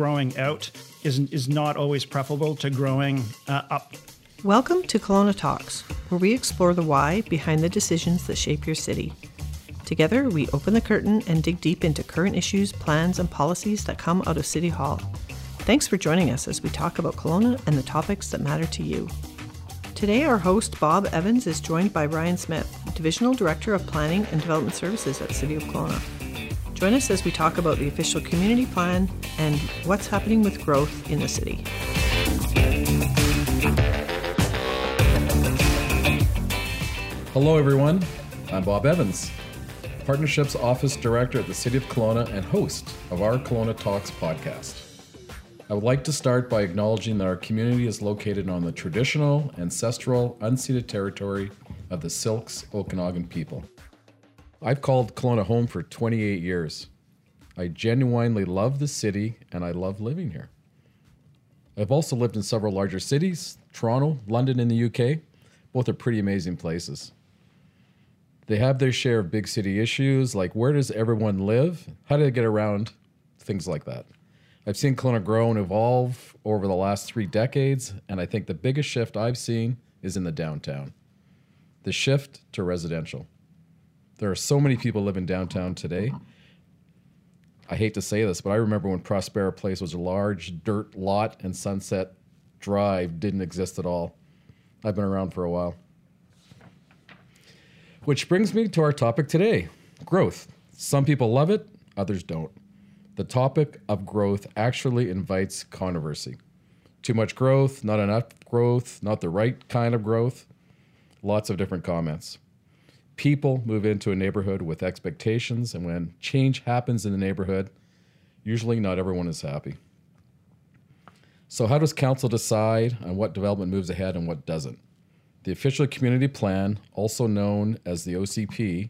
growing out is, is not always preferable to growing uh, up. Welcome to Kelowna Talks, where we explore the why behind the decisions that shape your city. Together, we open the curtain and dig deep into current issues, plans, and policies that come out of City Hall. Thanks for joining us as we talk about Kelowna and the topics that matter to you. Today, our host, Bob Evans, is joined by Ryan Smith, Divisional Director of Planning and Development Services at City of Kelowna. Join us as we talk about the official community plan and what's happening with growth in the city. Hello, everyone. I'm Bob Evans, Partnerships Office Director at the City of Kelowna and host of our Kelowna Talks podcast. I would like to start by acknowledging that our community is located on the traditional, ancestral, unceded territory of the Syilx Okanagan people. I've called Kelowna home for 28 years. I genuinely love the city and I love living here. I've also lived in several larger cities, Toronto, London, in the UK. Both are pretty amazing places. They have their share of big city issues like where does everyone live? How do they get around? Things like that. I've seen Kelowna grow and evolve over the last three decades, and I think the biggest shift I've seen is in the downtown the shift to residential. There are so many people living downtown today. I hate to say this, but I remember when Prospera Place was a large dirt lot and Sunset Drive didn't exist at all. I've been around for a while. Which brings me to our topic today growth. Some people love it, others don't. The topic of growth actually invites controversy. Too much growth, not enough growth, not the right kind of growth. Lots of different comments. People move into a neighborhood with expectations, and when change happens in the neighborhood, usually not everyone is happy. So, how does council decide on what development moves ahead and what doesn't? The official community plan, also known as the OCP,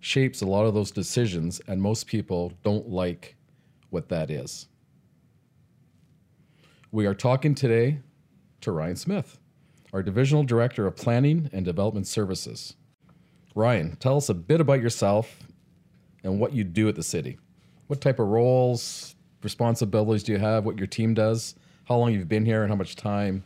shapes a lot of those decisions, and most people don't like what that is. We are talking today to Ryan Smith, our Divisional Director of Planning and Development Services. Ryan, tell us a bit about yourself and what you do at the city. What type of roles, responsibilities do you have, what your team does, how long you've been here, and how much time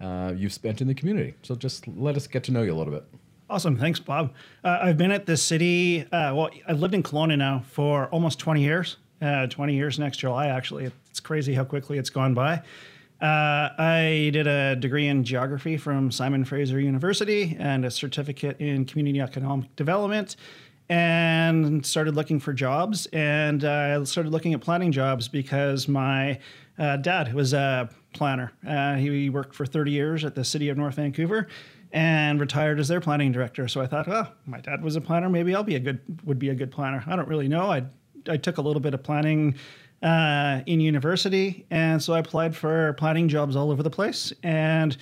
uh, you've spent in the community. So just let us get to know you a little bit. Awesome. Thanks, Bob. Uh, I've been at the city, uh, well, I've lived in Kelowna now for almost 20 years uh, 20 years next July, actually. It's crazy how quickly it's gone by. Uh, I did a degree in geography from Simon Fraser University and a certificate in community economic development and started looking for jobs. And I uh, started looking at planning jobs because my uh, dad was a planner. Uh, he worked for 30 years at the city of North Vancouver and retired as their planning director. So I thought, well, my dad was a planner. Maybe I'll be a good would be a good planner. I don't really know. I I took a little bit of planning uh, in university, and so I applied for planning jobs all over the place. And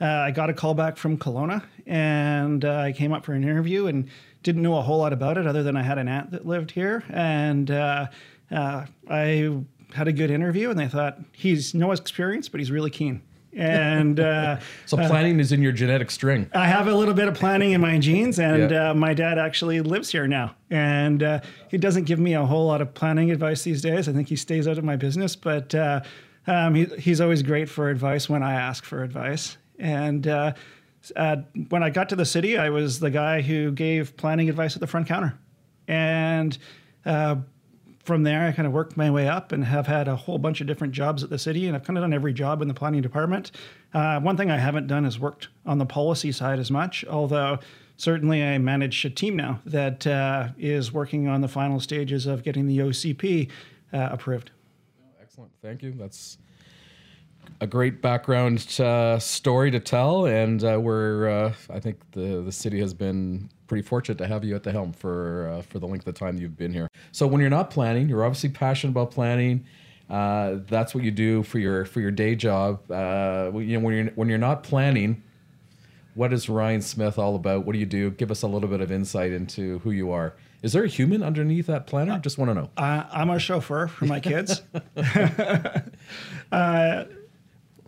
uh, I got a call back from Kelowna, and uh, I came up for an interview and didn't know a whole lot about it other than I had an aunt that lived here, and uh, uh, I had a good interview, and they thought he's no experience, but he's really keen and uh, so planning uh, is in your genetic string. I have a little bit of planning in my genes, and yeah. uh, my dad actually lives here now, and uh, he doesn't give me a whole lot of planning advice these days. I think he stays out of my business, but uh, um, he, he's always great for advice when I ask for advice. And uh, when I got to the city, I was the guy who gave planning advice at the front counter, and from there, I kind of worked my way up and have had a whole bunch of different jobs at the city, and I've kind of done every job in the planning department. Uh, one thing I haven't done is worked on the policy side as much, although certainly I manage a team now that uh, is working on the final stages of getting the OCP uh, approved. Excellent, thank you. That's a great background uh, story to tell, and uh, we're uh, I think the the city has been pretty fortunate to have you at the helm for uh, for the length of time you've been here. So when you're not planning, you're obviously passionate about planning. Uh, that's what you do for your for your day job. Uh, you know when you're when you're not planning, what is Ryan Smith all about? What do you do? Give us a little bit of insight into who you are. Is there a human underneath that planner? Just want to know. I'm a chauffeur for my kids.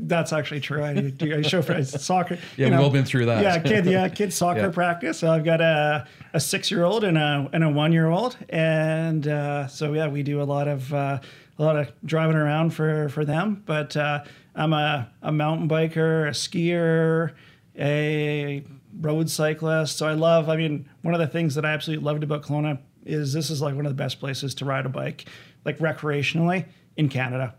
That's actually true. I do I show for soccer. Yeah, you know, we've all been through that. Yeah, kid. Yeah, kid soccer yeah. practice. So I've got a a six year old and a and a one year old, and uh, so yeah, we do a lot of uh, a lot of driving around for for them. But uh, I'm a, a mountain biker, a skier, a road cyclist. So I love. I mean, one of the things that I absolutely loved about Kelowna is this is like one of the best places to ride a bike, like recreationally in Canada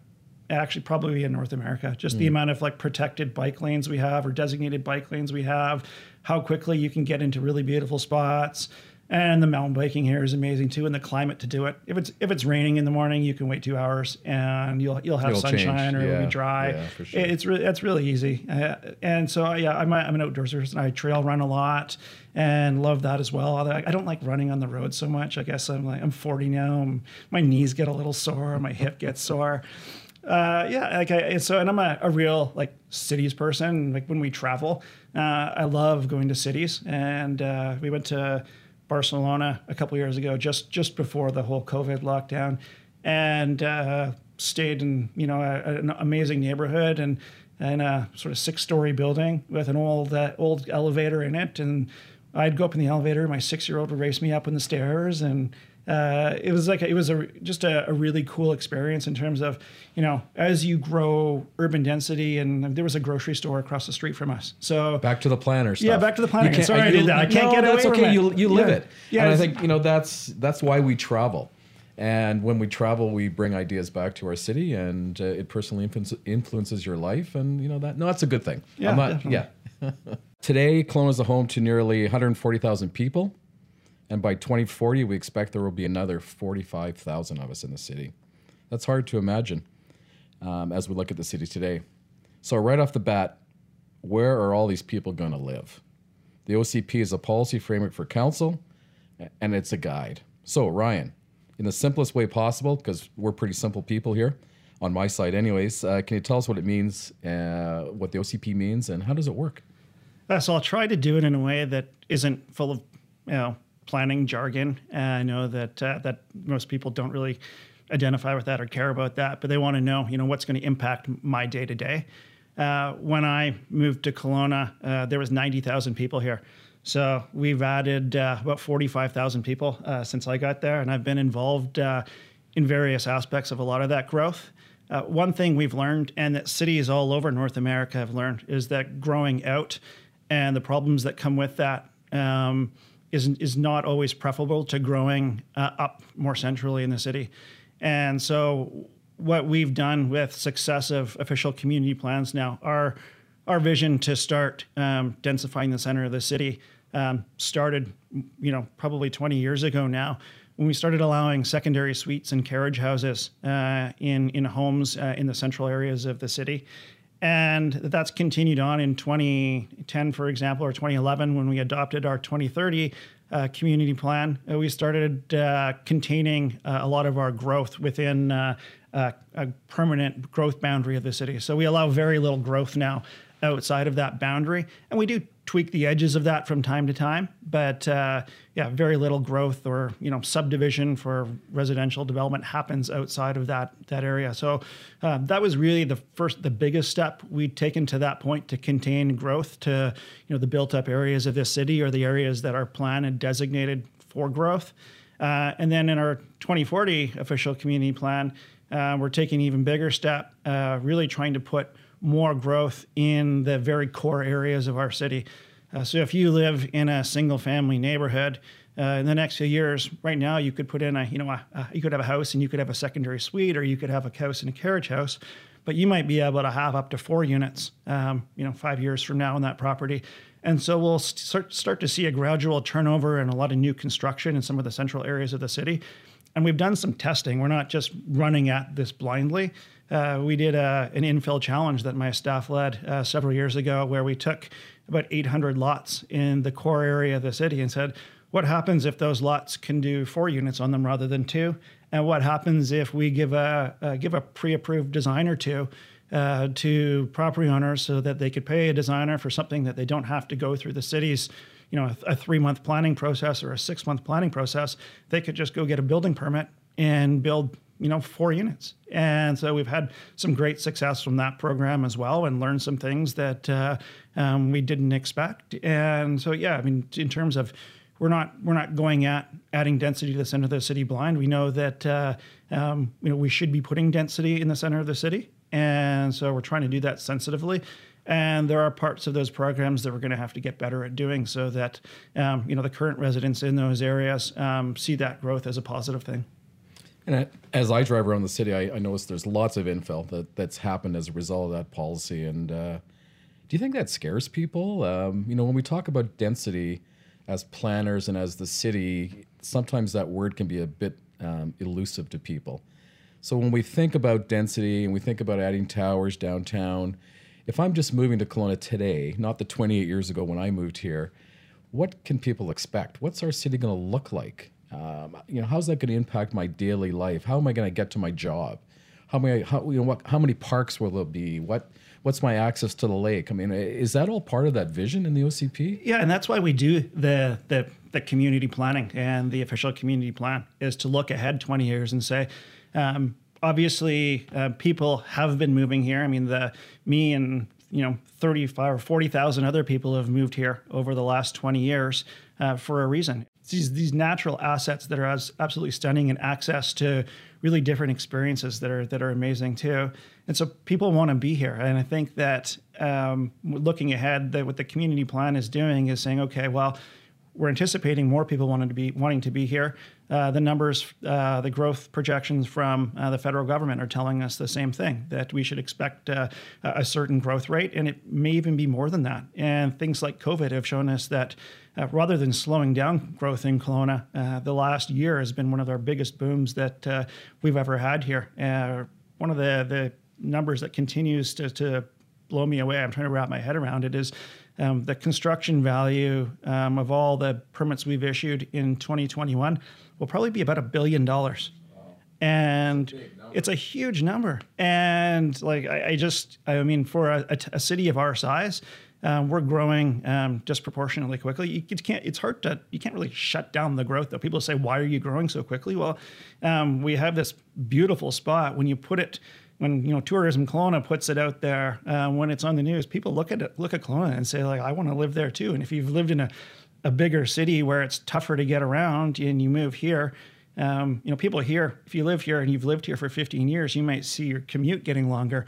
actually probably in North America. Just mm. the amount of like protected bike lanes we have or designated bike lanes we have, how quickly you can get into really beautiful spots. And the mountain biking here is amazing too, and the climate to do it. If it's if it's raining in the morning, you can wait two hours, and you'll you'll have It'll sunshine change. or yeah. it'll be dry. Yeah, for sure. It's really it's really easy. Uh, and so yeah, I'm, a, I'm an outdoors person. I trail run a lot, and love that as well. Although I don't like running on the road so much. I guess I'm like I'm 40 now. I'm, my knees get a little sore, my hip gets sore uh, yeah, like I, so, and I'm a, a, real like cities person. Like when we travel, uh, I love going to cities, and uh, we went to Barcelona a couple years ago, just just before the whole COVID lockdown, and uh, stayed in you know a, an amazing neighborhood and and a sort of six story building with an old uh, old elevator in it, and I'd go up in the elevator. My six year old would race me up in the stairs, and uh, it was like a, it was a just a, a, really cool experience in terms of you know as you grow urban density and there was a grocery store across the street from us. So back to the planner stuff. yeah back to the planner. sorry I did that. I can't no, get that's away okay. you, you live yeah. it. Yeah and I think you know that's that's why we travel. And when we travel we bring ideas back to our city and uh, it personally influences your life and you know that no that's a good thing. Yeah not, yeah. Today Kelowna is the home to nearly 140,000 people and by 2040, we expect there will be another 45,000 of us in the city. That's hard to imagine um, as we look at the city today. So, right off the bat, where are all these people going to live? The OCP is a policy framework for council and it's a guide. So, Ryan, in the simplest way possible, because we're pretty simple people here, on my side, anyways, uh, can you tell us what it means, uh, what the OCP means, and how does it work? Uh, so, I'll try to do it in a way that isn't full of, you know, planning jargon. I know that uh, that most people don't really identify with that or care about that, but they want to know, you know, what's going to impact my day to day. When I moved to Kelowna, uh, there was 90,000 people here. So we've added uh, about 45,000 people uh, since I got there, and I've been involved in various aspects of a lot of that growth. Uh, one thing we've learned, and that cities all over North America have learned, is that growing out and the problems that come with that. Um, is is not always preferable to growing uh, up more centrally in the city. And so, what we've done with successive official community plans now, our our vision to start um, densifying the center of the city um, started, you know, probably 20 years ago now, when we started allowing secondary suites and carriage houses uh, in in homes uh, in the central areas of the city. And that's continued on in 2010, for example, or 2011 when we adopted our 2030 uh, community plan. Uh, we started uh, containing uh, a lot of our growth within uh, uh, a permanent growth boundary of the city. So we allow very little growth now outside of that boundary. And we do tweak the edges of that from time to time. But uh, yeah, very little growth or you know subdivision for residential development happens outside of that that area. So uh, that was really the first, the biggest step we'd taken to that point to contain growth to you know the built up areas of this city or the areas that are planned and designated for growth. Uh, and then in our 2040 official community plan, uh, we're taking an even bigger step, uh, really trying to put more growth in the very core areas of our city. Uh, so if you live in a single family neighborhood, uh, in the next few years, right now you could put in a, you know, a, a, you could have a house and you could have a secondary suite, or you could have a house and a carriage house, but you might be able to have up to four units, um, you know, five years from now on that property. And so we'll start start to see a gradual turnover and a lot of new construction in some of the central areas of the city. And we've done some testing. We're not just running at this blindly. Uh, we did a, an infill challenge that my staff led uh, several years ago where we took about 800 lots in the core area of the city and said, what happens if those lots can do four units on them rather than two? And what happens if we give a uh, give a pre-approved design or two uh, to property owners so that they could pay a designer for something that they don't have to go through the city's you know a, a three month planning process or a six month planning process? They could just go get a building permit and build you know, four units. And so we've had some great success from that program as well and learned some things that uh, um, we didn't expect. And so, yeah, I mean, in terms of we're not we're not going at adding density to the center of the city blind. We know that uh, um, you know we should be putting density in the center of the city, and so we're trying to do that sensitively. And there are parts of those programs that we're going to have to get better at doing, so that um, you know the current residents in those areas um, see that growth as a positive thing. And as I drive around the city, I, I notice there's lots of infill that, that's happened as a result of that policy. And uh, do you think that scares people? Um, you know, when we talk about density as planners and as the city, sometimes that word can be a bit um, elusive to people. So when we think about density and we think about adding towers downtown, if I'm just moving to Kelowna today, not the 28 years ago when I moved here, what can people expect? What's our city going to look like? Um, you know, how's that going to impact my daily life? How am I going to get to my job? How many, how, you know, what, how many parks will there be? What, what's my access to the lake? I mean, is that all part of that vision in the OCP? Yeah, and that's why we do the the, the community planning and the official community plan is to look ahead 20 years and say, um, obviously, uh, people have been moving here. I mean, the me and you know 35 or 40,000 other people have moved here over the last 20 years uh, for a reason these these natural assets that are as absolutely stunning and access to really different experiences that are that are amazing too. And so people want to be here. And I think that um, looking ahead, that what the community plan is doing is saying, okay, well, we're anticipating more people wanting to be wanting to be here. Uh, the numbers, uh, the growth projections from uh, the federal government are telling us the same thing that we should expect uh, a certain growth rate, and it may even be more than that. And things like COVID have shown us that uh, rather than slowing down growth in Kelowna, uh, the last year has been one of our biggest booms that we've ever had here. one of the the numbers that continues to, to blow me away. I'm trying to wrap my head around it. Is um, the construction value um, of all the permits we've issued in 2021 will probably be about a billion dollars. And it's a huge number. And like, I, I just, I mean, for a, a, a city of our size, um, we're growing um, disproportionately quickly. You, can't. It's hard to. You can't really shut down the growth. Though people say, "Why are you growing so quickly?" Well, um, we have this beautiful spot. When you put it when you know tourism Kelowna puts it out there uh, when it's on the news, people look at it, look at Kelowna and say like, I want to live there too. And if you've lived in a, a bigger city where it's tougher to get around and you move here, um, you know people here. If you live here and you've lived here for 15 years, you might see your commute getting longer.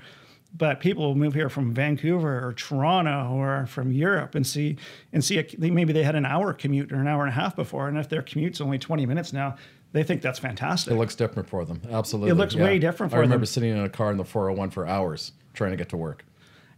But people move here from Vancouver or Toronto or from Europe and see and see a, maybe they had an hour commute or an hour and a half before, and if their commute's only 20 minutes now, they think that's fantastic. It looks different for them. Absolutely. It looks yeah. way different for them. I remember them. sitting in a car in the 401 for hours trying to get to work.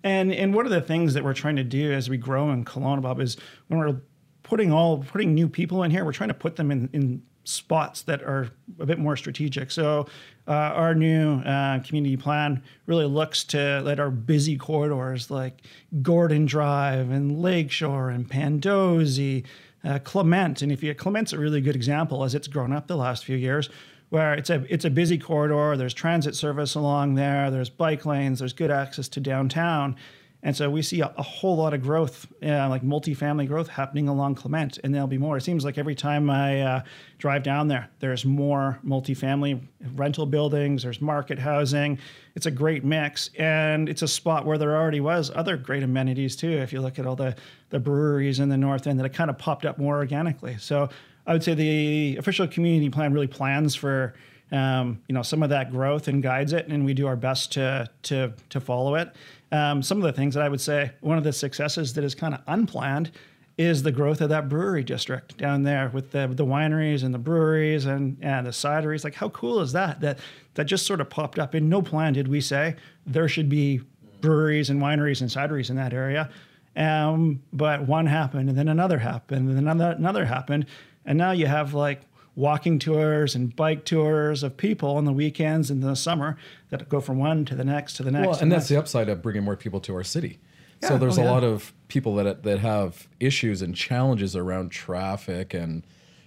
And and one of the things that we're trying to do as we grow in Kelowna, Bob, is when we're putting all putting new people in here, we're trying to put them in, in spots that are a bit more strategic. So uh, our new uh, community plan really looks to let our busy corridors like Gordon Drive and Lakeshore and Pandosy uh, Clement, and if you Clement's a really good example as it's grown up the last few years, where it's a it's a busy corridor. There's transit service along there. There's bike lanes. There's good access to downtown, and so we see a, a whole lot of growth, uh, like multifamily growth happening along Clement, and there'll be more. It seems like every time I uh, drive down there, there's more multifamily rental buildings, there's market housing. It's a great mix, and it's a spot where there already was other great amenities too. If you look at all the, the breweries in the north end that have kind of popped up more organically. So I would say the official community plan really plans for um, you know some of that growth and guides it, and we do our best to to to follow it. Um, some of the things that I would say, one of the successes that is kind of unplanned is the growth of that brewery district down there with the, the wineries and the breweries and, and the cideries. Like, how cool is that? That that just sort of popped up. In no plan did we say there should be breweries and wineries and cideries in that area. Um, but one happened, and then another happened, and then another, another happened, and now you have like walking tours and bike tours of people on the weekends and the summer that go from one to the next to the next. Well, and, that's the upside of bringing more people to our city. Yeah, so there's oh, a yeah. lot of people that that have issues and challenges around traffic and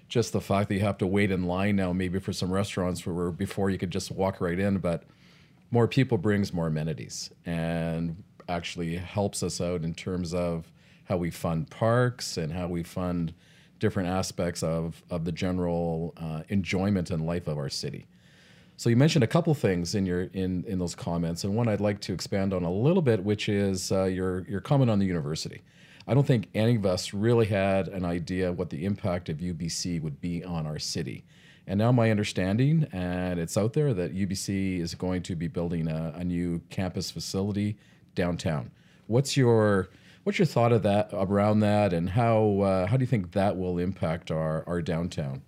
just the fact that you have to wait in line now, maybe for some restaurants where before you could just walk right in. But more people brings more amenities and actually helps us out in terms of how we fund parks and how we fund different aspects of, of the general uh, enjoyment and life of our city. So you mentioned a couple things in your in in those comments, and one I'd like to expand on a little bit, which is uh, your your comment on the university. I don't think any of us really had an idea what the impact of UBC would be on our city. And now my understanding, and it's out there, that UBC is going to be building a, a new campus facility downtown. What's your what's your thought of that around that, and how uh, how do you think that will impact our our downtown?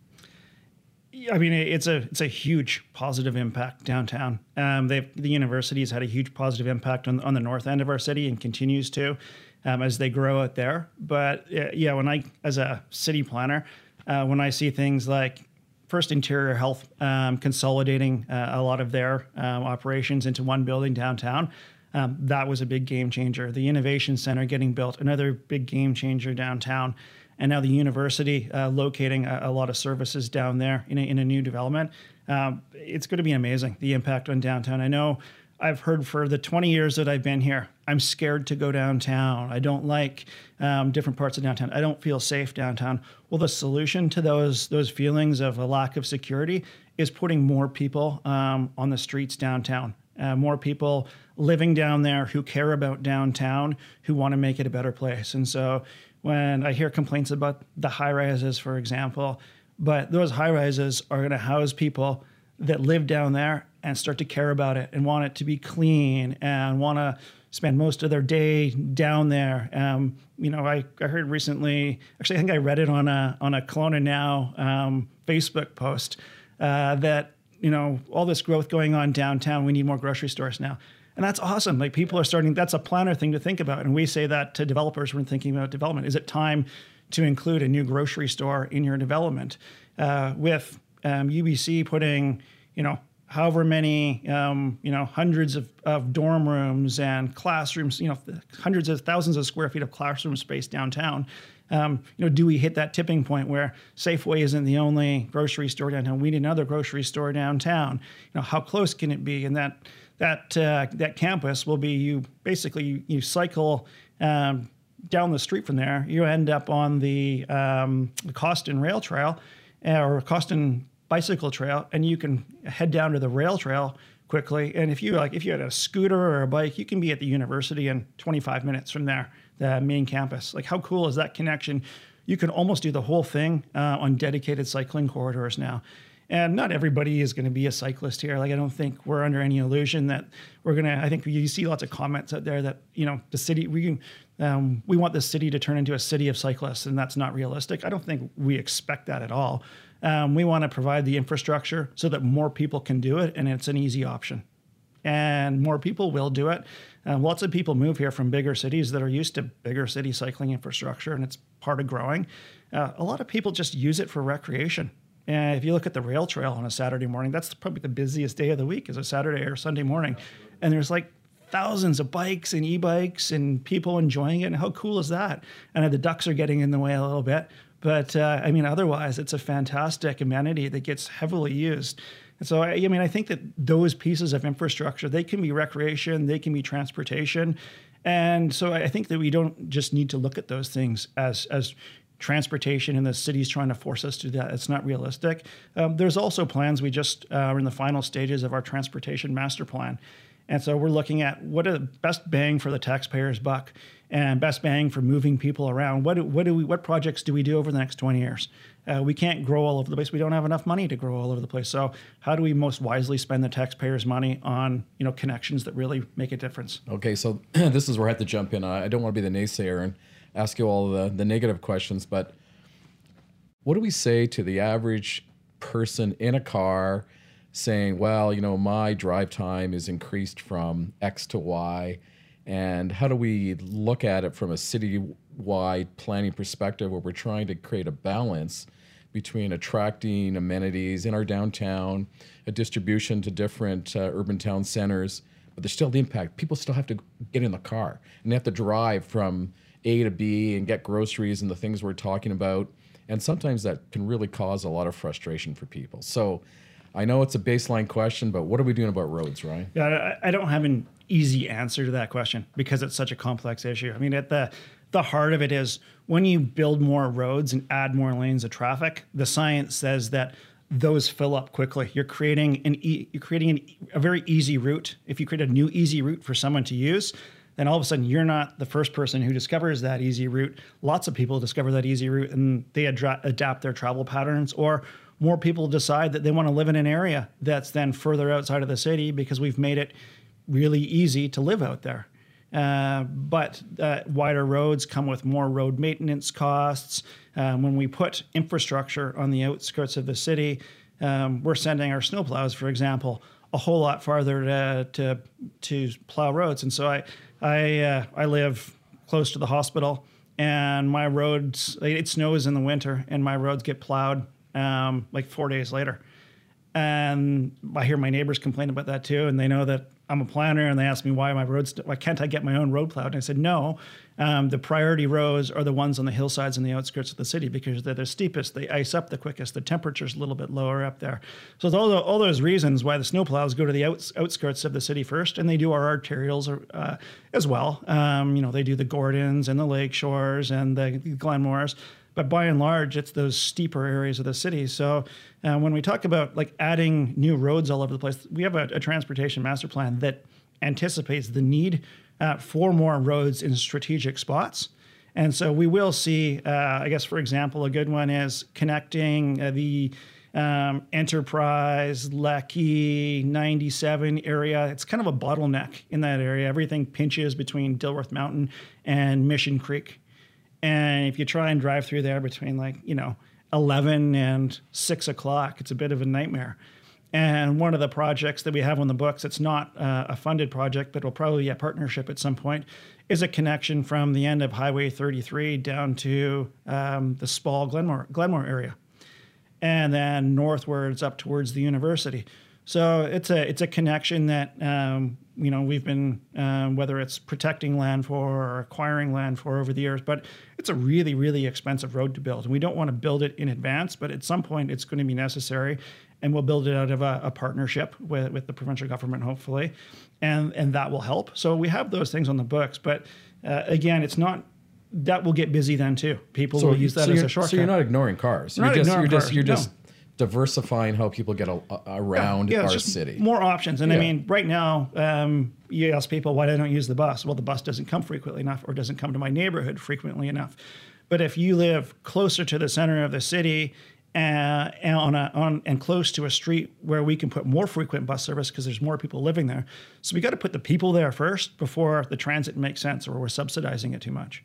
I mean, it's a it's a huge positive impact downtown. Um, the university has had a huge positive impact on on the north end of our city and continues to um, as they grow out there. But uh, yeah, when I as a city planner, uh, when I see things like First Interior Health um, consolidating uh, a lot of their um, operations into one building downtown. Um, that was a big game changer. The Innovation Center getting built, another big game changer downtown. And now the university uh, locating a, a, lot of services down there in a, in a new development. Um, it's going to be amazing, the impact on downtown. I know I've heard for the 20 years that I've been here, I'm scared to go downtown. I don't like um, different parts of downtown. I don't feel safe downtown. Well, the solution to those those feelings of a lack of security is putting more people um, on the streets downtown. Uh, more people living down there who care about downtown, who want to make it a better place. And so, when I hear complaints about the high rises, for example, but those high rises are going to house people that live down there and start to care about it and want it to be clean and want to spend most of their day down there. Um, you know, I, I heard recently, actually, I think I read it on a on a Kelowna Now um, Facebook post uh, that you know all this growth going on downtown. We need more grocery stores now. And that's awesome. Like people are starting, that's a planner thing to think about. And we say that to developers when thinking about development. Is it time to include a new grocery store in your development? Uh, with um, UBC putting, you know, however many, um, you know, hundreds of, of dorm rooms and classrooms, you know, hundreds of thousands of square feet of classroom space downtown. Um, you know, do we hit that tipping point where Safeway isn't the only grocery store downtown? We need another grocery store downtown. You know, how close can it be? And that that uh, that campus will be you basically you, you cycle um, down the street from there. You end up on the um, the Cawston Rail Trail uh, or Cawston bicycle trail and you can head down to the rail trail quickly and if you like if you had a scooter or a bike you can be at the university in 25 minutes from there the main campus. Like how cool is that connection? You can almost do the whole thing uh, on dedicated cycling corridors now. And not everybody is going to be a cyclist here. Like i don't think we're under any illusion that we're going to i think you see lots of comments out there that you know the city we um, we want the city to turn into a city of cyclists and that's not realistic. I don't think we expect that at all. Um, we want to provide the infrastructure so that more people can do it, and it's an easy option. And more people will do it. Um, lots of people move here from bigger cities that are used to bigger city cycling infrastructure, and it's part of growing. Uh, a lot of people just use it for recreation. And if you look at the rail trail on a Saturday morning, that's probably the busiest day of the week is a Saturday or Sunday morning. And there's like thousands of bikes and e-bikes and people enjoying it. And how cool is that? And the ducks are getting in the way a little bit. But uh, I mean, otherwise, it's a fantastic amenity that gets heavily used. And so, I, I mean, I think that those pieces of infrastructure, they can be recreation, they can be transportation. And so I think that we don't just need to look at those things as, as transportation and the city's trying to force us to do that. It's not realistic. Um, there's also plans. We just uh, are in the final stages of our transportation master plan. And so we're looking at what are the best bang for the taxpayer's buck and best bang for moving people around. What do, what do we what projects do we do over the next 20 years? Uh, we can't grow all over the place. We don't have enough money to grow all over the place. So how do we most wisely spend the taxpayers' money on you know connections that really make a difference? Okay, so this is where I have to jump in. I don't want to be the naysayer and ask you all the, the negative questions, but what do we say to the average person in a car saying, well, you know, my drive time is increased from X to Y? And how do we look at it from a city-wide planning perspective where we're trying to create a balance between attracting amenities in our downtown, a distribution to different uh, urban town centers, but there's still the impact. People still have to get in the car and they have to drive from A to B and get groceries and the things we're talking about. And sometimes that can really cause a lot of frustration for people. So I know it's a baseline question, but what are we doing about roads, Ryan? Yeah, I don't have an easy answer to that question because it's such a complex issue. I mean, at the the heart of it is when you build more roads and add more lanes of traffic, the science says that those fill up quickly. You're creating an e- you're creating an, a very easy route. If you create a new easy route for someone to use, then all of a sudden you're not the first person who discovers that easy route. Lots of people discover that easy route and they adra- adapt their travel patterns, or more people decide that they want to live in an area that's then further outside of the city because we've made it really easy to live out there. Uh, but uh, wider roads come with more road maintenance costs. Um, when we put infrastructure on the outskirts of the city, um, we're sending our snowplows, for example, a whole lot farther to to, to plow roads. And so I I uh, I live close to the hospital, and my roads it snows in the winter, and my roads get plowed um, like four days later. And I hear my neighbors complain about that too, and they know that I'm a planner, and they ask me why my roads, why can't I get my own road plowed? And I said, no, um, the priority roads are the ones on the hillsides and the outskirts of the city because they're the steepest, they ice up the quickest, the temperature's a little bit lower up there. So all, the, all those reasons why the snowplows go to the outs, outskirts of the city first, and they do our arterials uh, as well. Um, you know, they do the Gordons and the Lake Shores and the Glenmores but by and large, it's those steeper areas of the city. So uh, when we talk about like adding new roads all over the place, we have a, a transportation master plan that anticipates the need uh, for more roads in strategic spots. And so we will see, uh, I guess, for example, a good one is connecting uh, the um, Enterprise, Leckie, 97 area. It's kind of a bottleneck in that area. Everything pinches between Dilworth Mountain and Mission Creek. And if you try and drive through there between like, you know, 11 and 6 o'clock, it's a bit of a nightmare. And one of the projects that we have on the books, it's not uh, a funded project, but it'll probably be a partnership at some point, is a connection from the end of Highway 33 down to um, the Spall Glenmore, Glenmore area, and then northwards up towards the university. So it's a it's a connection that um, you know we've been um, whether it's protecting land for or acquiring land for over the years, but it's a really really expensive road to build, and we don't want to build it in advance. But at some point, it's going to be necessary, and we'll build it out of a, a partnership with, with the provincial government, hopefully, and and that will help. So we have those things on the books, but uh, again, it's not that will get busy then too. People So will use that so as a shortcut. So you're not ignoring cars. Not you're just, ignoring you're just cars, you're no. Diversifying how people get a, around yeah, it's our city. More options. And I mean, right now, um, you ask people why they don't use the bus. Well, the bus doesn't come frequently enough or doesn't come to my neighborhood frequently enough. But if you live closer to the center of the city uh, and on a, on and close to a street where we can put more frequent bus service because there's more people living there. So we got to put the people there first before the transit makes sense or we're subsidizing it too much.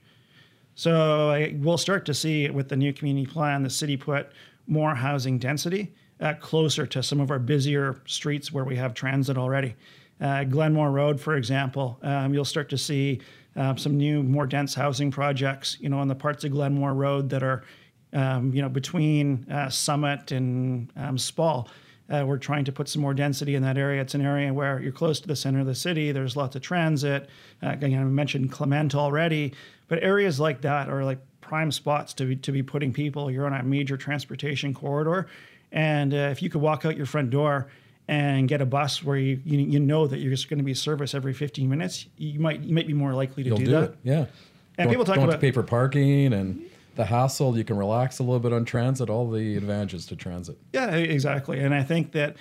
So I, we'll start to see with the new community plan, the city put more housing density uh, closer to some of our busier streets where we have transit already. Uh, Glenmore Road, for example, um, you'll start to see um, some new, more dense housing projects. You know, on the parts of Glenmore Road that are, um, you know, between uh, Summit and um, Spall. Uh, we're trying to put some more density in that area. It's an area where you're close to the center of the city. There's lots of transit. Uh, again, I mentioned Clement already, but areas like that are like prime spots to be, to be putting people. You're on a major transportation corridor, and uh, if you could walk out your front door and get a bus where you you, you know that you're just going to be service every 15 minutes, you might you might be more likely to You'll do, do, that. it. Yeah. And Don't- people talk about pay for parking and the hassle. You can relax a little bit on transit. All the advantages to transit. Yeah, exactly. And I think that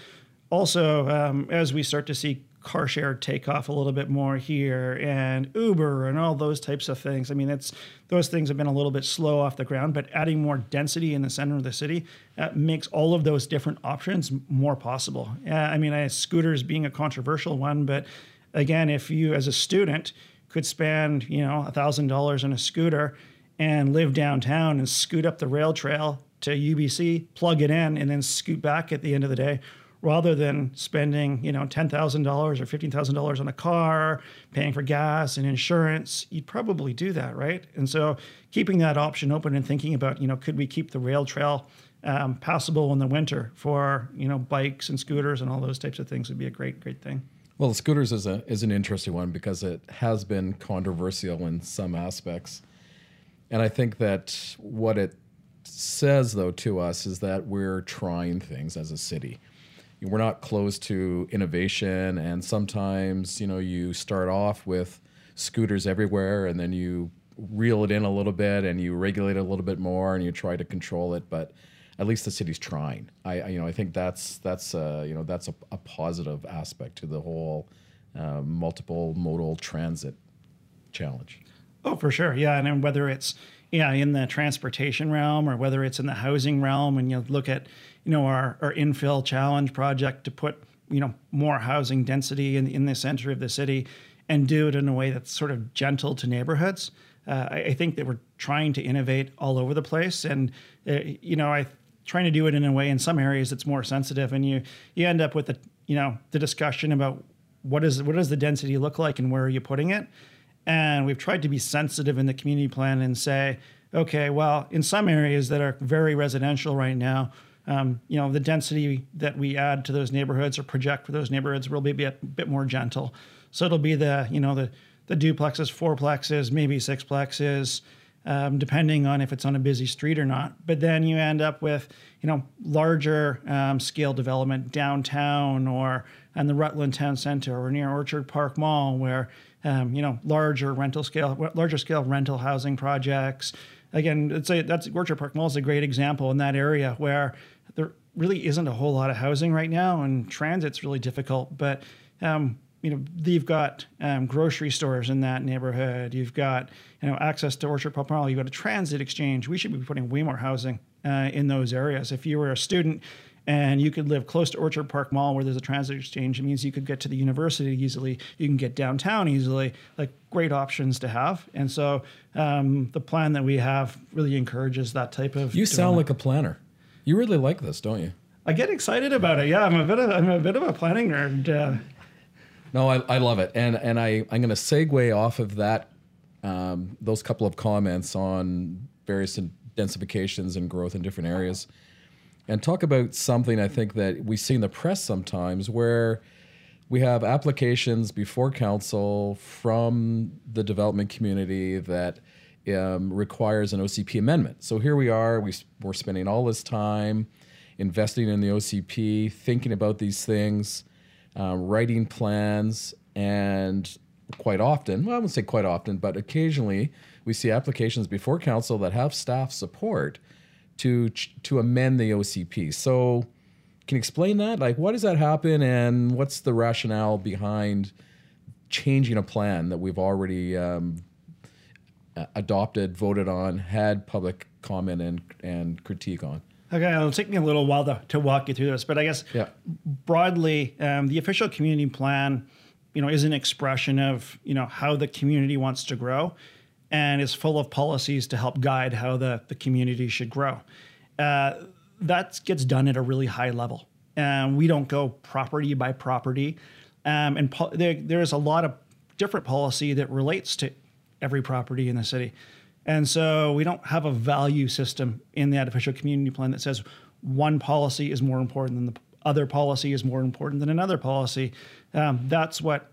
also um, as we start to see car share take off a little bit more here and Uber and all those types of things. I mean, it's those things have been a little bit slow off the ground, but adding more density in the center of the city uh, makes all of those different options more possible. Uh, I mean, I, scooters being a controversial one, but again, if you as a student could spend you know thousand dollars on a scooter and live downtown and scoot up the rail trail to UBC, plug it in, and then scoot back at the end of the day, rather than spending you know ten thousand dollars or fifteen thousand dollars on a car, paying for gas and insurance. You'd probably do that, right? And so keeping that option open and thinking about you know could we keep the rail trail um, passable in the winter for you know bikes and scooters and all those types of things would be a great great thing. Well, the scooters is a is an interesting one because it has been controversial in some aspects, and I think that what it says though to us is that we're trying things as a city. We're not closed to innovation, and sometimes you know you start off with scooters everywhere, and then you reel it in a little bit, and you regulate it a little bit more, and you try to control it, but at least the city's trying. I, I you know I think that's that's uh, you know that's a, a positive aspect to the whole uh, multiple modal transit challenge. Oh, for sure. Yeah. And then whether it's, yeah, in the transportation realm or whether it's in the housing realm, and you look at, you know, our, our infill challenge project to put, you know, more housing density in, in the center of the city and do it in a way that's sort of gentle to neighborhoods. Uh, I, I, think that we're trying to innovate all over the place. And, uh, you know, I trying to do it in a way in some areas that's more sensitive and you, you end up with the, you know, the discussion about what is, what does the density look like and where are you putting it? And we've tried to be sensitive in the community plan and say, okay, well, in some areas that are very residential right now, um, you know, the density that we add to those neighborhoods or project for those neighborhoods will be a bit, more gentle. So it'll be the, you know, the, the duplexes, fourplexes, maybe sixplexes, um, depending on if it's on a busy street or not. But then you end up with, you know, larger um, scale development downtown or in the Rutland Town Center or near Orchard Park Mall, where um, you know, larger rental scale, larger scale rental housing projects. Again, it's a, that's Orchard Park Mall is a great example in that area where there really isn't a whole lot of housing right now, and transit's really difficult. But um, you know, you've got um, grocery stores in that neighborhood. You've got you know access to Orchard Park Mall. You've got a transit exchange. We should be putting way more housing uh, in those areas. If you were a student and you could live close to Orchard Park Mall where there's a transit exchange. It means you could get to the university easily. You can get downtown easily. Like great options to have. And so um, the plan that we have really encourages that type of. You sound like a planner. You really like this, don't you? I get excited about it. Yeah, I'm a bit of I'm a bit of a planning nerd. Uh, no, I, I love it, and and I I'm going to segue off of that um, those couple of comments on various densifications and growth in different areas and talk about something I think that we see in the press sometimes where we have applications before council from the development community that um, requires an OCP amendment. So here we are, we, we're spending all this time investing in the OCP, thinking about these things, uh, writing plans, and quite often, well, I wouldn't say quite often, but occasionally we see applications before council that have staff support to to amend the OCP. So, can you explain that? Like, what does that happen, and what's the rationale behind changing a plan that we've already um, adopted, voted on, had public comment and and critique on? Okay, it'll take me a little while to, to walk you through this, but I guess yeah. broadly, um, the official community plan, you know, is an expression of you know how the community wants to grow and is full of policies to help guide how the, the community should grow. Uh, that gets done at a really high level. Um, we don't go property by property. Um, and po- there, there's a lot of different policy that relates to every property in the city. And so we don't have a value system in the artificial community plan that says one policy is more important than the other policy is more important than another policy. Um, that's what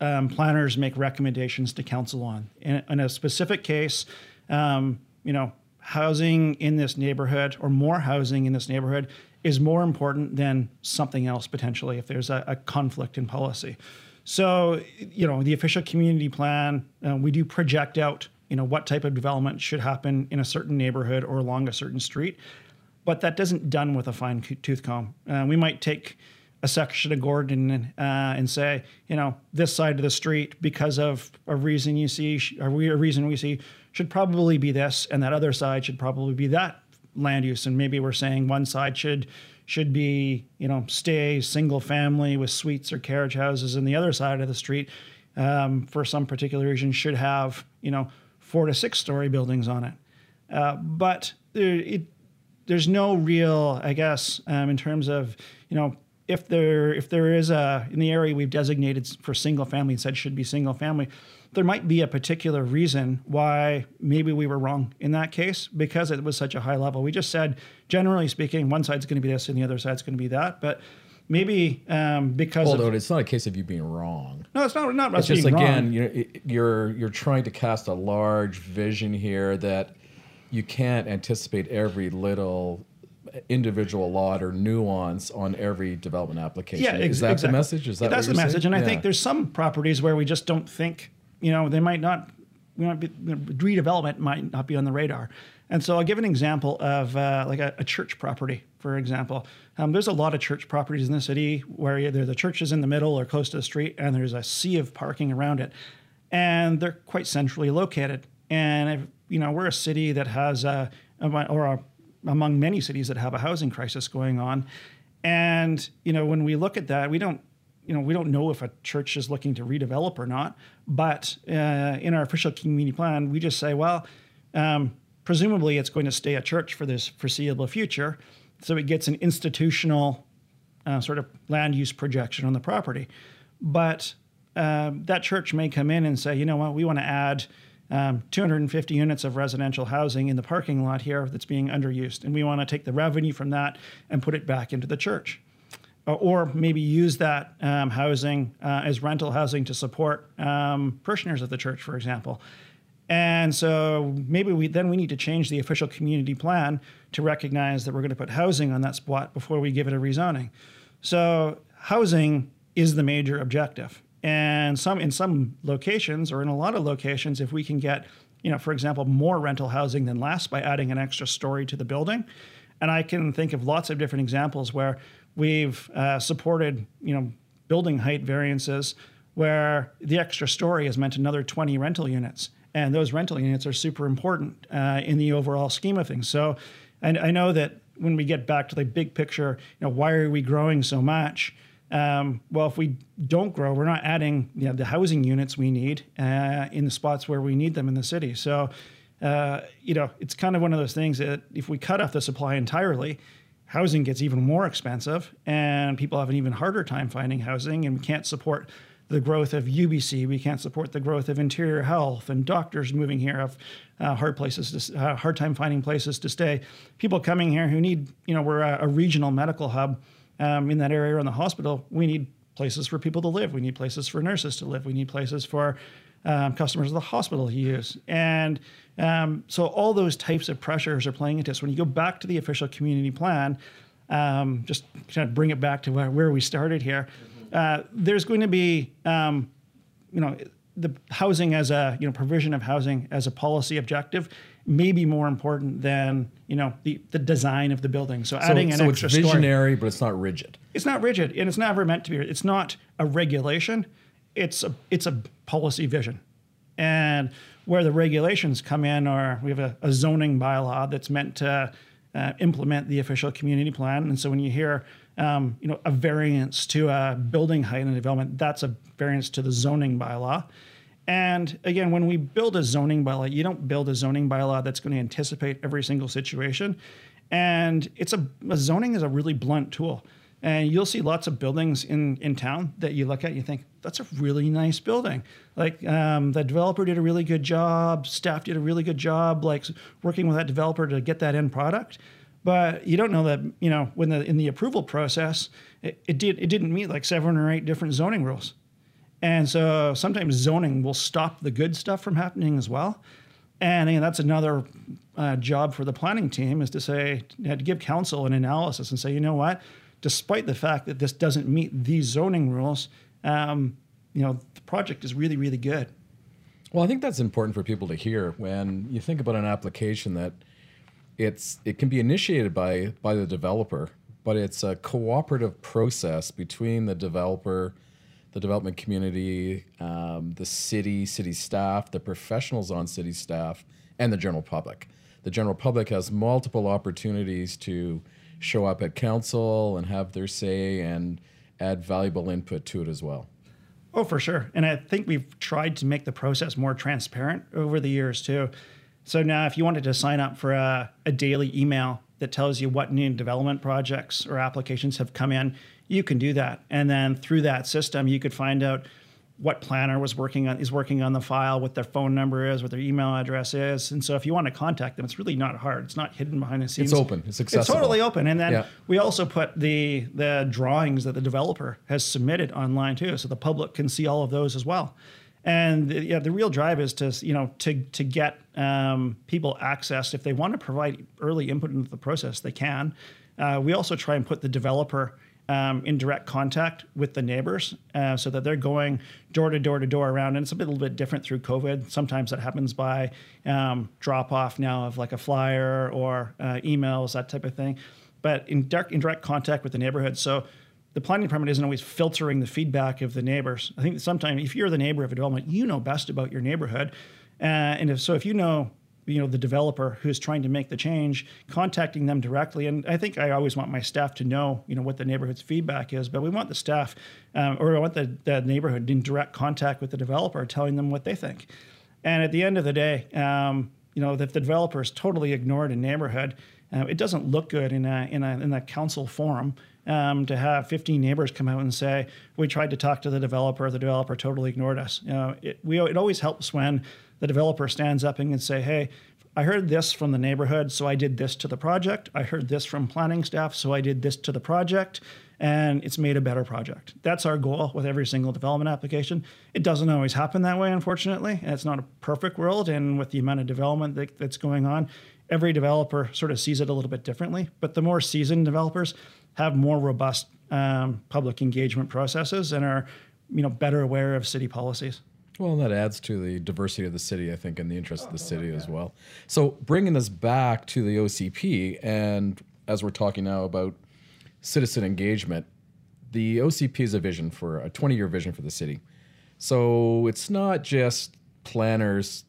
um, planners make recommendations to council on. In, in a specific case, um, you know, housing in this neighborhood or more housing in this neighborhood is more important than something else potentially if there's a, a conflict in policy. So, you know, the official community plan, uh, we do project out, you know, what type of development should happen in a certain neighborhood or along a certain street, but that doesn't done with a fine tooth comb. Uh, we might take a section of Gordon uh, and say, you know, this side of the street because of a reason you see, or a reason we see, should probably be this, and that other side should probably be that land use. And maybe we're saying one side should should be, you know, stay single family with suites or carriage houses, and the other side of the street, um, for some particular reason, should have, you know, four to six story buildings on it. Uh, but there, it, there's no real, I guess, um, in terms of, you know, if there if there is a in the area we've designated for single family and said should be single family, there might be a particular reason why maybe we were wrong in that case because it was such a high level. We just said generally speaking, one side's going to be this and the other side's going to be that, but maybe um, because although of, it's not a case of you being wrong. No, it's not. Not it's just again, you're, you're you're trying to cast a large vision here that you can't anticipate every little individual lot or nuance on every development application. Yeah, ex- is that exactly. the message? Is that yeah, that's the message? Saying? And I think there's some properties where we just don't think, you know, they might not, we might be, redevelopment might not be on the radar. And so I'll give an example of uh, like a, a, church property, for example. Um, there's a lot of church properties in the city where either the church is in the middle or close to the street, and there's a sea of parking around it. and they're quite centrally located. And if, you know, we're a city that has a, or a, among many cities that have a housing crisis going on. And you know, when we look at that, we don't you know, we don't know if a church is looking to redevelop or not. But uh, in our official community plan, we just say, well, um, presumably it's going to stay a church for this foreseeable future. So it gets an institutional uh, sort of land use projection on the property. But uh, that church may come in and say, you know what, we want to add um, 250 units of residential housing in the parking lot here that's being underused. And we want to take the revenue from that and put it back into the church. Uh, or maybe use that um, housing uh, as rental housing to support um, parishioners of the church, for example. And so maybe we then we need to change the official community plan to recognize that we're going to put housing on that spot before we give it a rezoning. So housing is the major objective. And some in some locations or in a lot of locations, if we can get, you know, for example, more rental housing than less by adding an extra story to the building. And I can think of lots of different examples where we've uh, supported, you know, building height variances where the extra story has meant another 20 rental units and those rental units are super important uh, in the overall scheme of things. So, I know that when we get back to the big picture, you know, why are we growing so much? Um, well, if we don't grow, we're not adding you know, the housing units we need uh, in the spots where we need them in the city. So, uh, you know, it's kind of one of those things that if we cut off the supply entirely, housing gets even more expensive, and people have an even harder time finding housing, and we can't support the growth of UBC. We can't support the growth of interior health and doctors moving here have uh, hard places to uh, hard time finding places to stay. People coming here who need you know we're a, a regional medical hub um, in that area in the hospital. We need places for people to live. We need places for nurses to live. We need places for um, customers of the hospital to use. And um, so all those types of pressures are playing into us. When you go back to the official community plan, um, just kind of bring it back to where, where we started here. Uh, there's going to be, um, you know, the housing as a you know provision of housing as a policy objective may be more important than you know the, the design of the building. So, so adding an so extra it's visionary, story, but it's not rigid. It's not rigid, and it's never meant to be. It's not a regulation. It's a it's a policy vision, and where the regulations come in are we have a, a zoning bylaw that's meant to uh, implement the official community plan, and so when you hear um, you know, a variance to a building height and development, that's a variance to the zoning bylaw. And again, when we build a zoning bylaw, you don't build a zoning bylaw that's going to anticipate every single situation. And it's a, a zoning is a really blunt tool. And you'll see lots of buildings in, in town that you look at, and you think, that's a really nice building. Like um, the developer did a really good job, staff did a really good job, like working with that developer to get that end product. But you don't know that you know when the in the approval process, it, it did it didn't meet like seven or eight different zoning rules, and so sometimes zoning will stop the good stuff from happening as well. And again, that's another uh, job for the planning team is to say to give council an analysis and say, you know what, despite the fact that this doesn't meet these zoning rules, um, you know the project is really really good. Well, I think that's important for people to hear when you think about an application that it's it can be initiated by by the developer, but it's a cooperative process between the developer, the development community, um, the city, city staff, the professionals on city staff, and the general public. The general public has multiple opportunities to show up at council and have their say and add valuable input to it as well. Oh, for sure. And I think we've tried to make the process more transparent over the years too. So now, if you wanted to sign up for a, a daily email that tells you what new development projects or applications have come in, you can do that. And then through that system, you could find out what planner was working on is working on the file, what their phone number is, what their email address is. And so if you want to contact them, it's really not hard. It's not hidden behind the scenes. It's open. It's accessible. It's totally open. And then yeah. we also put the the drawings that the developer has submitted online too. So the public can see all of those as well. And yeah, the real drive is to you know to to get um, people access if they want to provide early input into the process, they can. Uh, we also try and put the developer um, in direct contact with the neighbors uh, so that they're going door to door to door around. And it's a, little bit different through COVID. Sometimes that happens by um, drop off now of like a flyer or uh, emails, that type of thing. But in direct, in direct contact with the neighborhood. So the planning department isn't always filtering the feedback of the neighbors. I think sometimes if you're the neighbor of a development, you know best about your neighborhood, uh, and if so, if you know you know the developer who's trying to make the change contacting them directly. And i think i always want my staff to know you know what the neighborhood's feedback is but we want the staff um, or we want the, the neighborhood in direct contact with the developer telling them what they think. And at the end of the day um, you know if the developer is totally ignored in neighborhood uh, it doesn't look good in a in a in a council forum um, to have 15 neighbors come out and say we tried to talk to the developer the developer totally ignored us you know it, we, it always helps when the developer stands up and can say, hey, I heard this from the neighborhood, so I did this to the project. I heard this from planning staff, so I did this to the project, and it's made a better project. That's our goal with every single development application. It doesn't always happen that way, unfortunately. It's not a perfect world, and with the amount of development that, that's going on, every developer sort of sees it a little bit differently. But the more seasoned developers have more robust um, public engagement processes and are, you know, better aware of city policies. Well, that adds to the diversity of the city, I think, and the interest of the city as well. So, bringing this back to the OCP, and as we're talking now about citizen engagement, the OCP is a vision for a 20 year vision for the city. So, it's not just planners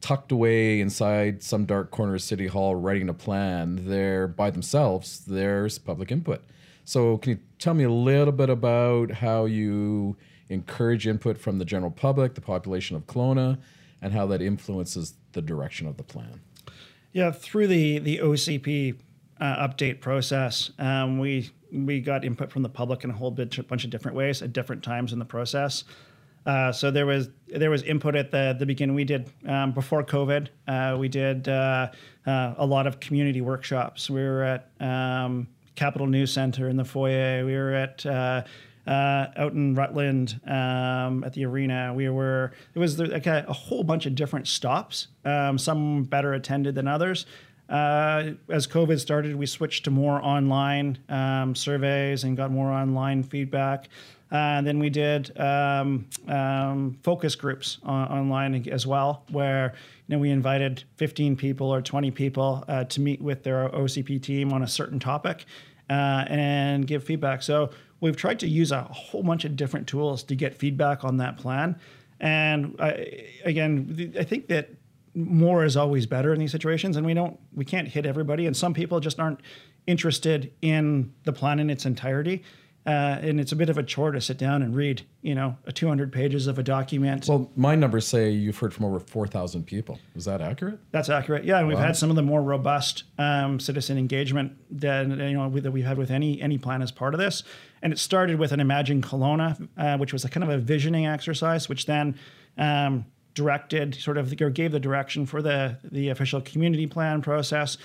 tucked away inside some dark corner of City Hall writing a plan. They're by themselves, there's public input. So, can you tell me a little bit about how you encourage input from the general public, the population of Kelowna, and how that influences the direction of the plan. Yeah, through the the OCP uh, update process, um, we we got input from the public in a whole bunch, bunch of different ways at different times in the process. Uh, so there was there was input at the the beginning. We did um, before COVID. Uh, we did uh, uh, a lot of community workshops. We were at um, Capital News Center in the foyer. We were at uh, uh, out in Rutland um, at the arena. We were it was like a, a whole bunch of different stops. Um, some better attended than others. Uh, as COVID started, we switched to more online um, surveys and got more online feedback. Uh, then we did um, um, focus groups on, online as well, where you know we invited 15 people or 20 people uh, to meet with their OCP team on a certain topic uh, and give feedback. So we've tried to use a whole bunch of different tools to get feedback on that plan. And I, again, I think that more is always better in these situations, and we don't, we can't hit everybody, and some people just aren't interested in the plan in its entirety. Uh, and it's a bit of a chore to sit down and read, you know, a 200 pages of a document. Well, my numbers say you've heard from over 4,000 people. Is that accurate? That's accurate. Yeah, and we've had some of the more robust um, citizen engagement that you know that we've had with any any plan as part of this. And it started with an Imagine Kelowna, uh, which was a kind of a visioning exercise, which then um, directed, sort of, or gave the direction for the the official community plan process.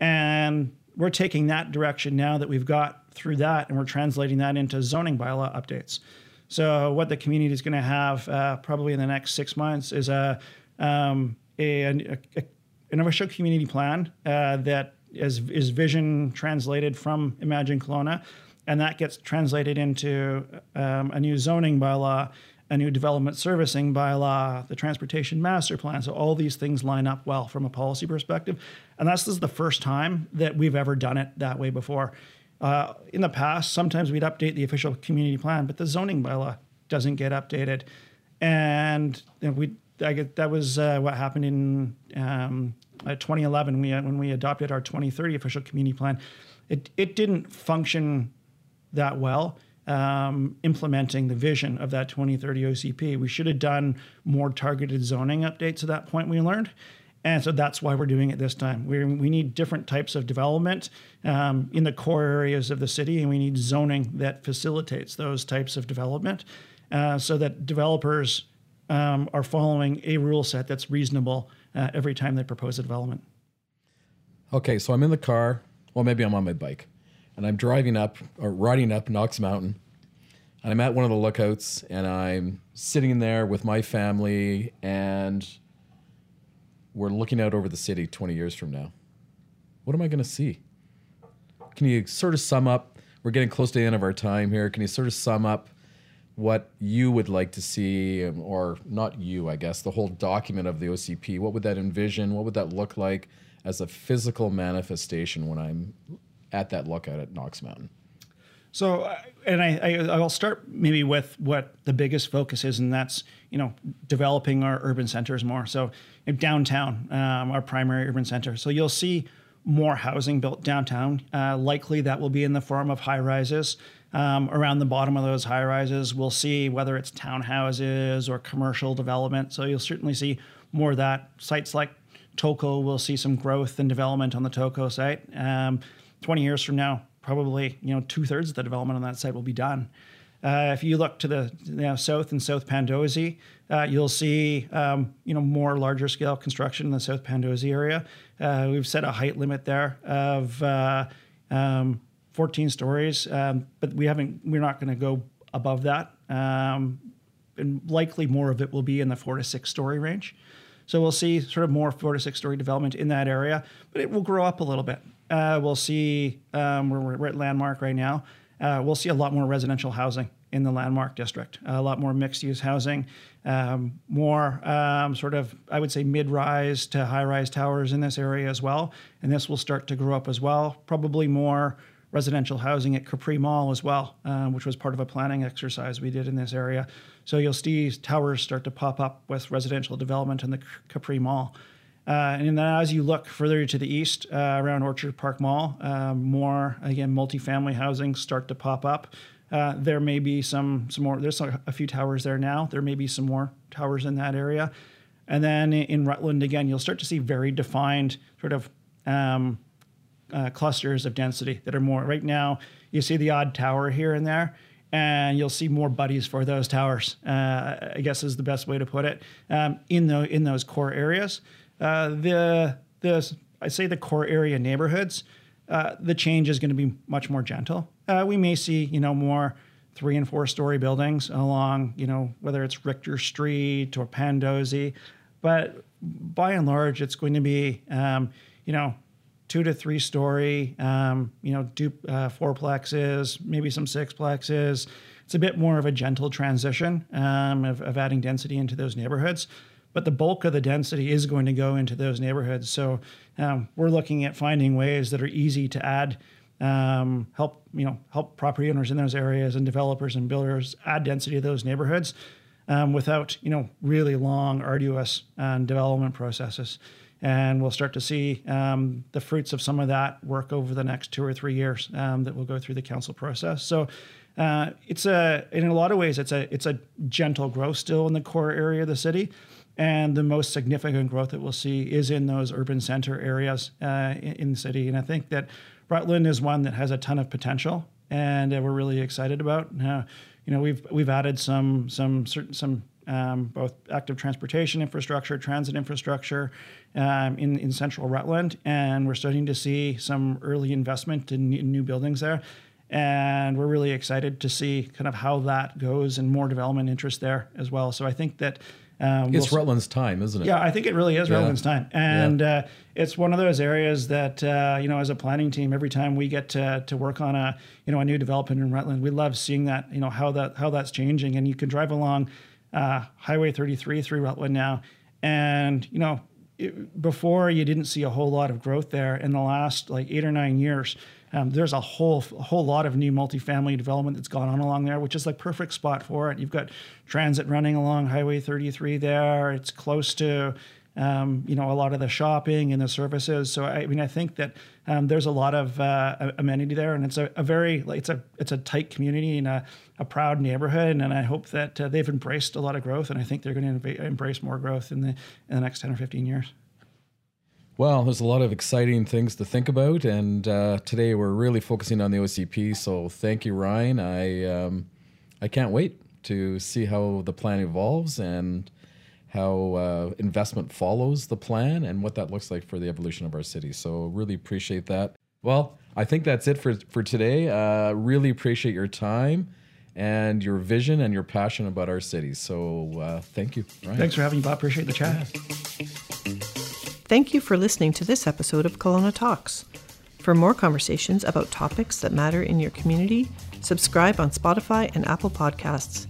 And we're taking that direction now that we've got through that, and we're translating that into zoning bylaw updates. So what the community is going to have uh, probably in the next six months is a, um, a, a, a an official community plan uh, that is, is vision translated from Imagine Kelowna, and that gets translated into um, a new zoning bylaw, a new development servicing bylaw, the transportation master plan. So all these things line up well from a policy perspective, and that's this is the first time that we've ever done it that way before. Uh, in the past, sometimes we'd update the official community plan, but the zoning bylaw doesn't get updated. And you know, we I get, that was uh, what happened in um, uh, 2011 we, when we adopted our 2030 official community plan. It, it didn't function that well um, implementing the vision of that 2030 OCP. We should have done more targeted zoning updates at that point, we learned. And so that's why we're doing it this time. we we need different types of development um, in the core areas of the city, and we need zoning that facilitates those types of development uh, so that developers um, are following a rule set that's reasonable uh, every time they propose a development. Okay, so I'm in the car. Well, maybe I'm on my bike, and I'm driving up or riding up Knox Mountain, and I'm at one of the lookouts, and I'm sitting there with my family and we're looking out over the city 20 years from now. What am I going to see? Can you sort of sum up? We're getting close to the end of our time here. Can you sort of sum up what you would like to see, um, or not you, I guess, the whole document of the OCP? What would that envision? What would that look like as a physical manifestation when I'm at that lookout at Knox Mountain? So, uh, and I, I I'll start maybe with what the biggest focus is, and that's you know developing our urban centers more. So, downtown, um, our primary urban center. So you'll see more housing built downtown. Uh, likely that will be in the form of high rises. Um, around the bottom of those high rises, we'll see whether it's townhouses or commercial development. So you'll certainly see more of that. Sites like Tolko will see some growth and development on the Tolko site. Um, 20 years from now, probably you know two thirds of the development on that site will be done. Uh, if you look to the you know, south and South Pandosy, uh, you'll see um, you know more larger scale construction in the South Pandosy area. Uh, we've set a height limit there of uh, um, 14 stories, um, but we haven't. We're not going to go above that, um, and likely more of it will be in the four to six story range. So we'll see sort of more four to six story development in that area, but it will grow up a little bit. Uh, we'll see. Um, we're, we're at Landmark right now. Uh, we'll see a lot more residential housing in the Landmark district, a lot more mixed use housing, um, more um, sort of, I would say, mid rise to high rise towers in this area as well. And this will start to grow up as well. Probably more residential housing at Capri Mall as well, um, which was part of a planning exercise we did in this area. So you'll see towers start to pop up with residential development in the Capri Mall. Uh, and then as you look further to the east uh, around Orchard Park Mall, uh, more again multifamily housing start to pop up. Uh, there may be some some more. There's a, few towers there now. There may be some more towers in that area, and then in Rutland again, you'll start to see very defined sort of um, uh, clusters of density that are more. Right now, you see the odd tower here and there, and you'll see more buddies for those towers. Uh, I guess is the best way to put it um, in the in those core areas. Uh, the the I say the core area neighborhoods. Uh, the change is going to be much more gentle. Uh, we may see, you know, more three and four story buildings along, you know, whether it's Richter Street or Pandosy, but by and large, it's going to be, um, you know, two to three story, um, you know, du- uh, fourplexes, maybe some sixplexes. It's a bit more of a gentle transition um, of, of adding density into those neighborhoods but the bulk of the density is going to go into those neighborhoods. So um, we're looking at finding ways that are easy to add, um, help you know help property owners in those areas and developers and builders add density to those neighborhoods um, without you know really long, arduous um, development processes. And we'll start to see um, the fruits of some of that work over the next two or three years um, that will go through the council process. So. Uh, it's a in a lot of ways it's a it's a gentle growth still in the core area of the city, and the most significant growth that we'll see is in those urban center areas uh, in, in, the city. And I think that Rutland is one that has a ton of potential, and uh, we're really excited about. You know, we've we've added some some certain some um, both active transportation infrastructure, transit infrastructure um, in, in central Rutland, and we're starting to see some early investment in, in new buildings there. And we're really excited to see kind of how that goes and more development interest there as well. So I think that um, it's we'll, Rutland's time, isn't it? Yeah, I think it really is yeah. Rutland's time, and yeah. uh, it's one of those areas that uh, you know, as a planning team, every time we get to, to work on a you know a new development in Rutland, we love seeing that you know how that how that's changing, and you can drive along uh, Highway 33 through Rutland now, and you know it, before you didn't see a whole lot of growth there in the last like eight or nine years um, there's a whole a whole lot of new multifamily development that's gone on along there, which is like perfect spot for it. You've got transit running along Highway 33 there. It's close to um, you know a lot of the shopping and the services. So I, mean, I think that um, there's a lot of uh, amenity there, and it's a, a, very it's a it's a tight community and a, a proud neighborhood. And I hope that uh, they've embraced a lot of growth, and I think they're going to embrace more growth in the in the next 10 or 15 years. Well, there's a lot of exciting things to think about, and uh, today we're really focusing on the OCP. So thank you, Ryan. I um, I can't wait to see how the plan evolves and how uh, investment follows the plan and what that looks like for the evolution of our city. So really appreciate that. Well, I think that's it for for today. Uh, really appreciate your time and your vision and your passion about our city. So uh, thank you. Ryan. Thanks for having me, Bob. Appreciate the chat. Thank you for listening to this episode of Kelowna Talks. For more conversations about topics that matter in your community, subscribe on Spotify and Apple Podcasts.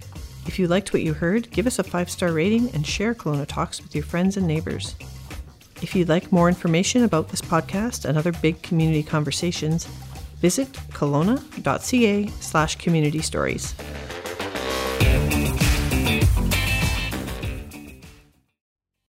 If you liked what you heard, give us a five star rating and share Kelowna Talks with your friends and neighbors. If you'd like more information about this podcast and other big community conversations, Visit kelowna.ca slash community stories.